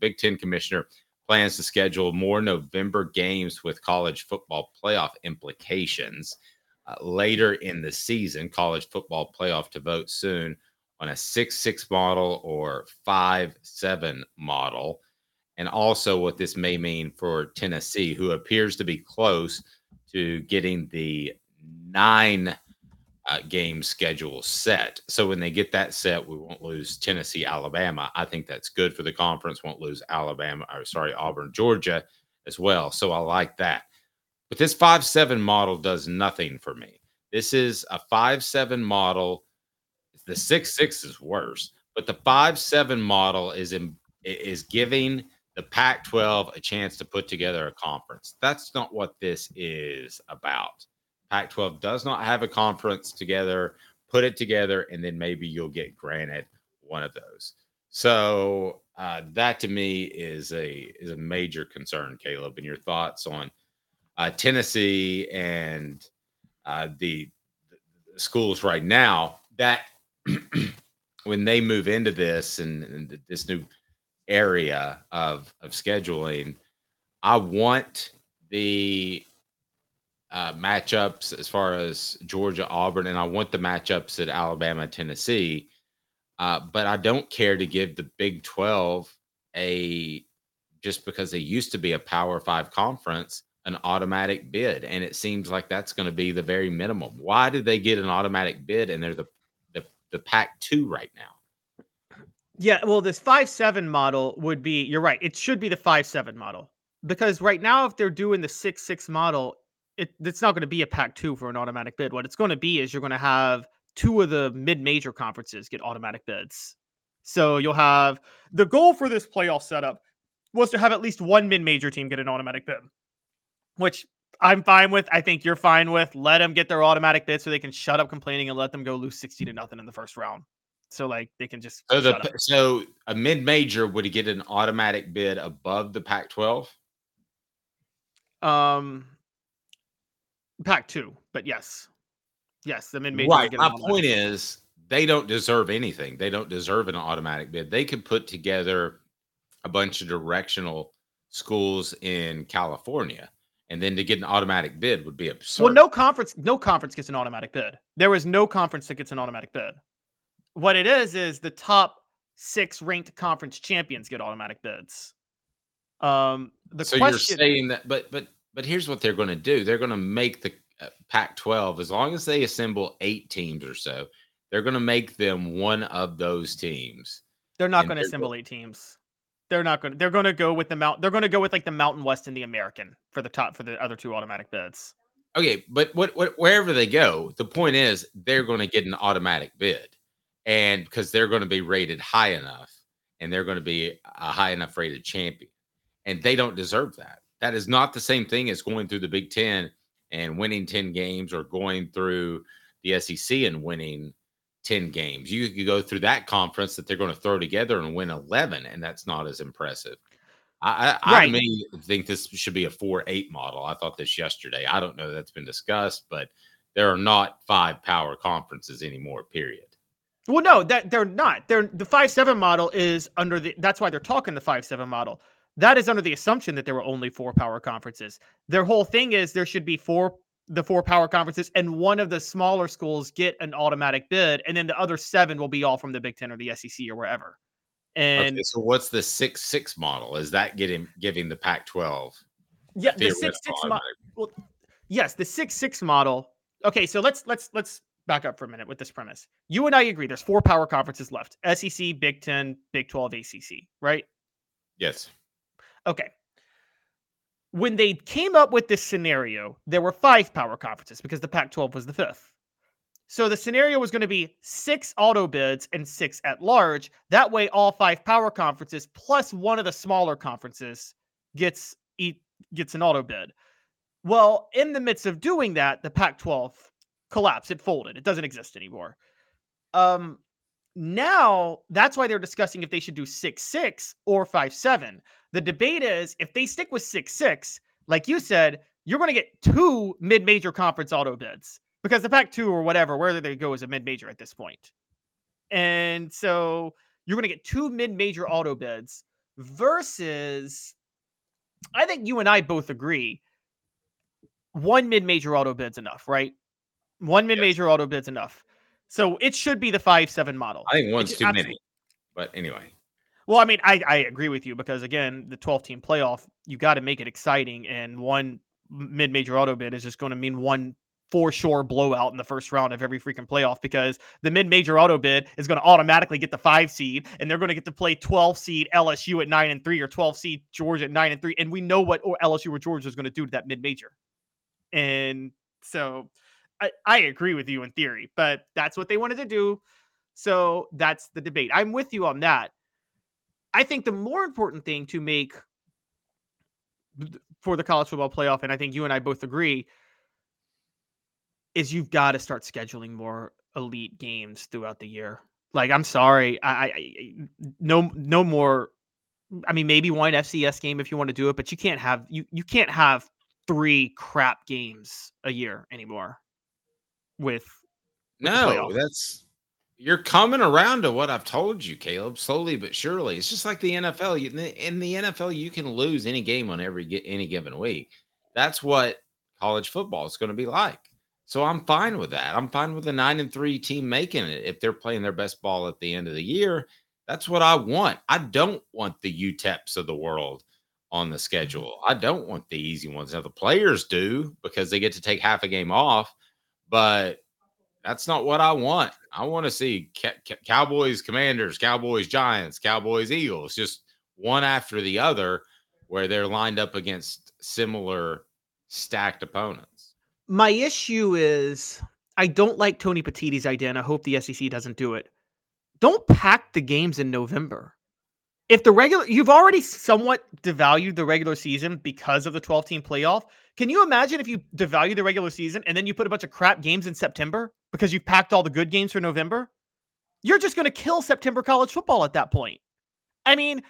Big Ten commissioner plans to schedule more November games with college football playoff implications. Uh, later in the season, college football playoff to vote soon on a 6 6 model or 5 7 model. And also, what this may mean for Tennessee, who appears to be close to getting the nine uh, game schedule set. So when they get that set, we won't lose Tennessee, Alabama. I think that's good for the conference. Won't lose Alabama, or sorry, Auburn, Georgia as well. So I like that. But this 5 7 model does nothing for me. This is a 5 7 model. The 6 6 is worse, but the 5 7 model is, in, is giving the Pac 12 a chance to put together a conference. That's not what this is about. Pac 12 does not have a conference together, put it together, and then maybe you'll get granted one of those. So uh, that to me is a is a major concern, Caleb. And your thoughts on uh, Tennessee and uh, the, the, schools right now that when they move into this and, and this new area of of scheduling, I want the uh, matchups as far as Georgia, Auburn, and I want the matchups at Alabama, Tennessee. Uh, but I don't care to give the Big 12 a just because they used to be a Power Five conference an automatic bid, and it seems like that's going to be the very minimum. Why did they get an automatic bid and they're the the, the two right now? Yeah, well, this five seven model would be. You're right. It should be the five seven model because right now, if they're doing the six six model, it, it's not going to be a Pac two for an automatic bid. What it's going to be is you're going to have two of the mid major conferences get automatic bids. So you'll have the goal for this playoff setup was to have at least one mid major team get an automatic bid, which I'm fine with. I think you're fine with. Let them get their automatic bid so they can shut up complaining and let them go lose 60 to nothing in the first round. So like they can just so the so a mid major would get an automatic bid above the Pac 12. Um, Pac two, but yes, yes, the mid major. Right. My point is, they don't deserve anything. They don't deserve an automatic bid. They could put together a bunch of directional schools in California, and then to get an automatic bid would be absurd. Well, no conference, no conference gets an automatic bid. There is no conference that gets an automatic bid. What it is is the top six ranked conference champions get automatic bids. Um, the so question, you're saying that, but but but here's what they're going to do they're going to make the uh, Pac 12, as long as they assemble eight teams or so, they're going to make them one of those teams. They're not going to assemble eight teams. They're not going to, they're going to go with the mount, they're going to go with like the Mountain West and the American for the top, for the other two automatic bids. Okay. But what, what, wherever they go, the point is they're going to get an automatic bid. And because they're going to be rated high enough and they're going to be a high enough rated champion. And they don't deserve that. That is not the same thing as going through the Big Ten and winning 10 games or going through the SEC and winning 10 games. You could go through that conference that they're going to throw together and win 11, and that's not as impressive. I, I, right. I mean, think this should be a 4 8 model. I thought this yesterday. I don't know that's been discussed, but there are not five power conferences anymore, period. Well, no, that they're not. They're the five seven model is under the. That's why they're talking the five seven model that is under the assumption that there were only four power conferences. Their whole thing is there should be four the four power conferences and one of the smaller schools get an automatic bid and then the other seven will be all from the Big 10 or the SEC or wherever. And okay, so what's the 6-6 model? Is that getting giving the Pac-12 Yeah, the 6-6 model. Well, yes, the 6-6 model. Okay, so let's let's let's back up for a minute with this premise. You and I agree there's four power conferences left. SEC, Big 10, Big 12, ACC, right? Yes. Okay. When they came up with this scenario, there were five power conferences because the Pac 12 was the fifth. So the scenario was going to be six auto bids and six at large. That way, all five power conferences plus one of the smaller conferences gets gets an auto bid. Well, in the midst of doing that, the Pac-12 collapsed. It folded. It doesn't exist anymore. Um, now that's why they're discussing if they should do six six or five seven. The debate is if they stick with six six, like you said, you're going to get two mid major conference auto bids because the Pac two or whatever, wherever they go, is a mid major at this point. And so you're going to get two mid major auto bids versus I think you and I both agree one mid-major auto bid's enough, right? One mid-major yes. auto bid's enough. So it should be the five seven model. I think one's too many. But anyway. Well, I mean, I, I agree with you because again, the 12 team playoff, you got to make it exciting. And one mid major auto bid is just going to mean one for sure blowout in the first round of every freaking playoff because the mid major auto bid is going to automatically get the five seed and they're going to get to play 12 seed LSU at nine and three or 12 seed Georgia at nine and three. And we know what LSU or Georgia is going to do to that mid major. And so I, I agree with you in theory, but that's what they wanted to do. So that's the debate. I'm with you on that. I think the more important thing to make for the college football playoff, and I think you and I both agree, is you've got to start scheduling more elite games throughout the year. Like, I'm sorry, I, I no no more. I mean, maybe one FCS game if you want to do it, but you can't have you you can't have three crap games a year anymore. With, with no, that's you're coming around to what I've told you, Caleb, slowly but surely. It's just like the NFL. In the NFL, you can lose any game on every any given week. That's what college football is going to be like. So I'm fine with that. I'm fine with the nine and three team making it if they're playing their best ball at the end of the year. That's what I want. I don't want the UTEPs of the world on the mm-hmm. schedule. I don't want the easy ones. Now the players do because they get to take half a game off, but that's not what I want. I want to see Cowboys, Commanders, Cowboys, Giants, Cowboys, Eagles, just one after the other, where they're lined up against similar stacked opponents. My issue is I don't like Tony Petitti's idea, and I hope the SEC doesn't do it. Don't pack the games in November. If the regular, you've already somewhat devalued the regular season because of the 12 team playoff. Can you imagine if you devalue the regular season and then you put a bunch of crap games in September because you've packed all the good games for November? You're just going to kill September college football at that point. I mean,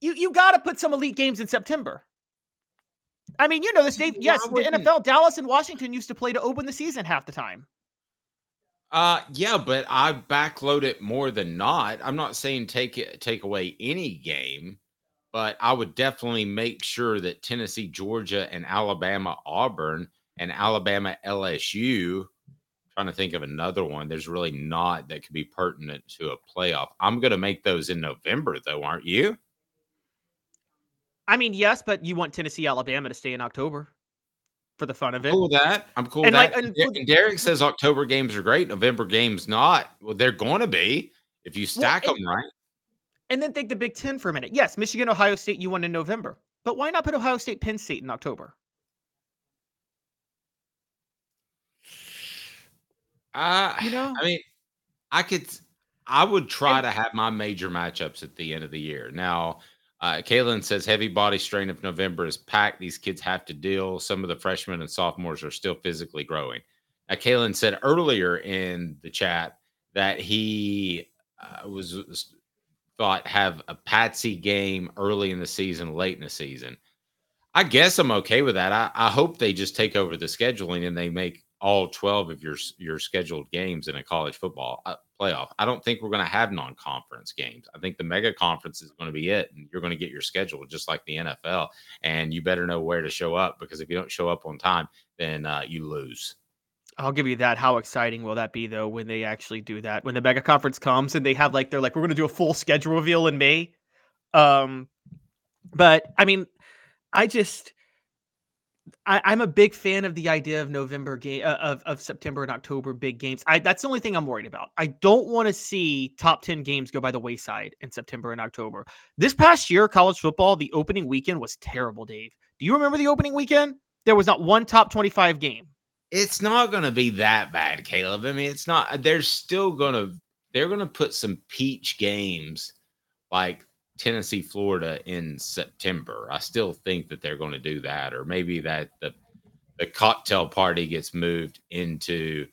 you you got to put some elite games in September. I mean, you know this, Dave. Yes, the NFL, Dallas and Washington used to play to open the season half the time. Uh yeah, but I backload it more than not. I'm not saying take it take away any game, but I would definitely make sure that Tennessee, Georgia, and Alabama, Auburn, and Alabama, LSU. Trying to think of another one. There's really not that could be pertinent to a playoff. I'm going to make those in November, though, aren't you? I mean, yes, but you want Tennessee, Alabama to stay in October for the fun of it. I'm cool with that. I'm cool and with like, that. And, and Derek says October games are great, November games not. Well, they're going to be if you stack well, them right. And then think the Big Ten for a minute. Yes, Michigan, Ohio State, you won in November, but why not put Ohio State, Penn State in October? Uh, you know, I mean, I could, I would try to have my major matchups at the end of the year. Now, uh, Kaylin says heavy body strain of November is packed. These kids have to deal. Some of the freshmen and sophomores are still physically growing. Now, Kaylin said earlier in the chat that he uh, was, was thought have a patsy game early in the season, late in the season. I guess I'm okay with that. I, I hope they just take over the scheduling and they make all 12 of your your scheduled games in a college football uh, playoff. I don't think we're going to have non-conference games. I think the mega conference is going to be it and you're going to get your schedule just like the NFL and you better know where to show up because if you don't show up on time then uh, you lose. I'll give you that. How exciting will that be though when they actually do that? When the mega conference comes and they have like they're like we're going to do a full schedule reveal in May. Um but I mean I just I, am a big fan of the idea of November game uh, of of September and October big games. I that's the only thing I'm worried about. I don't want to see top ten games go by the wayside in September and October. This past year, college football, the opening weekend was terrible. Dave, do you remember the opening weekend? There was not one top 25 game. It's not going to be that bad, Caleb. I mean, it's not. They're still going to. They're going to put some peach games like Tennessee, Florida in September. I still think that they're going to do that, or maybe that the the cocktail party gets moved into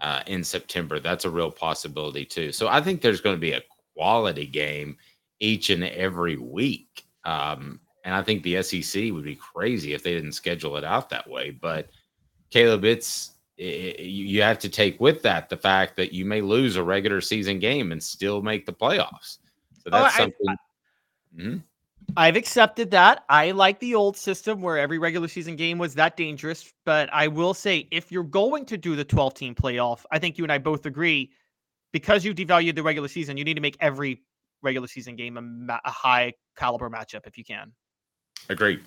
uh, in September. That's a real possibility too. So I think there's going to be a quality game each and every week. Um, and I think the SEC would be crazy if they didn't schedule it out that way. But Caleb, it's it, you have to take with that the fact that you may lose a regular season game and still make the playoffs. So oh, that's oh, something. I, Mm-hmm. I've accepted that. I like the old system where every regular season game was that dangerous. But I will say, if you're going to do the 12 team playoff, I think you and I both agree because you devalued the regular season, you need to make every regular season game a, ma- a high caliber matchup if you can. Agreed.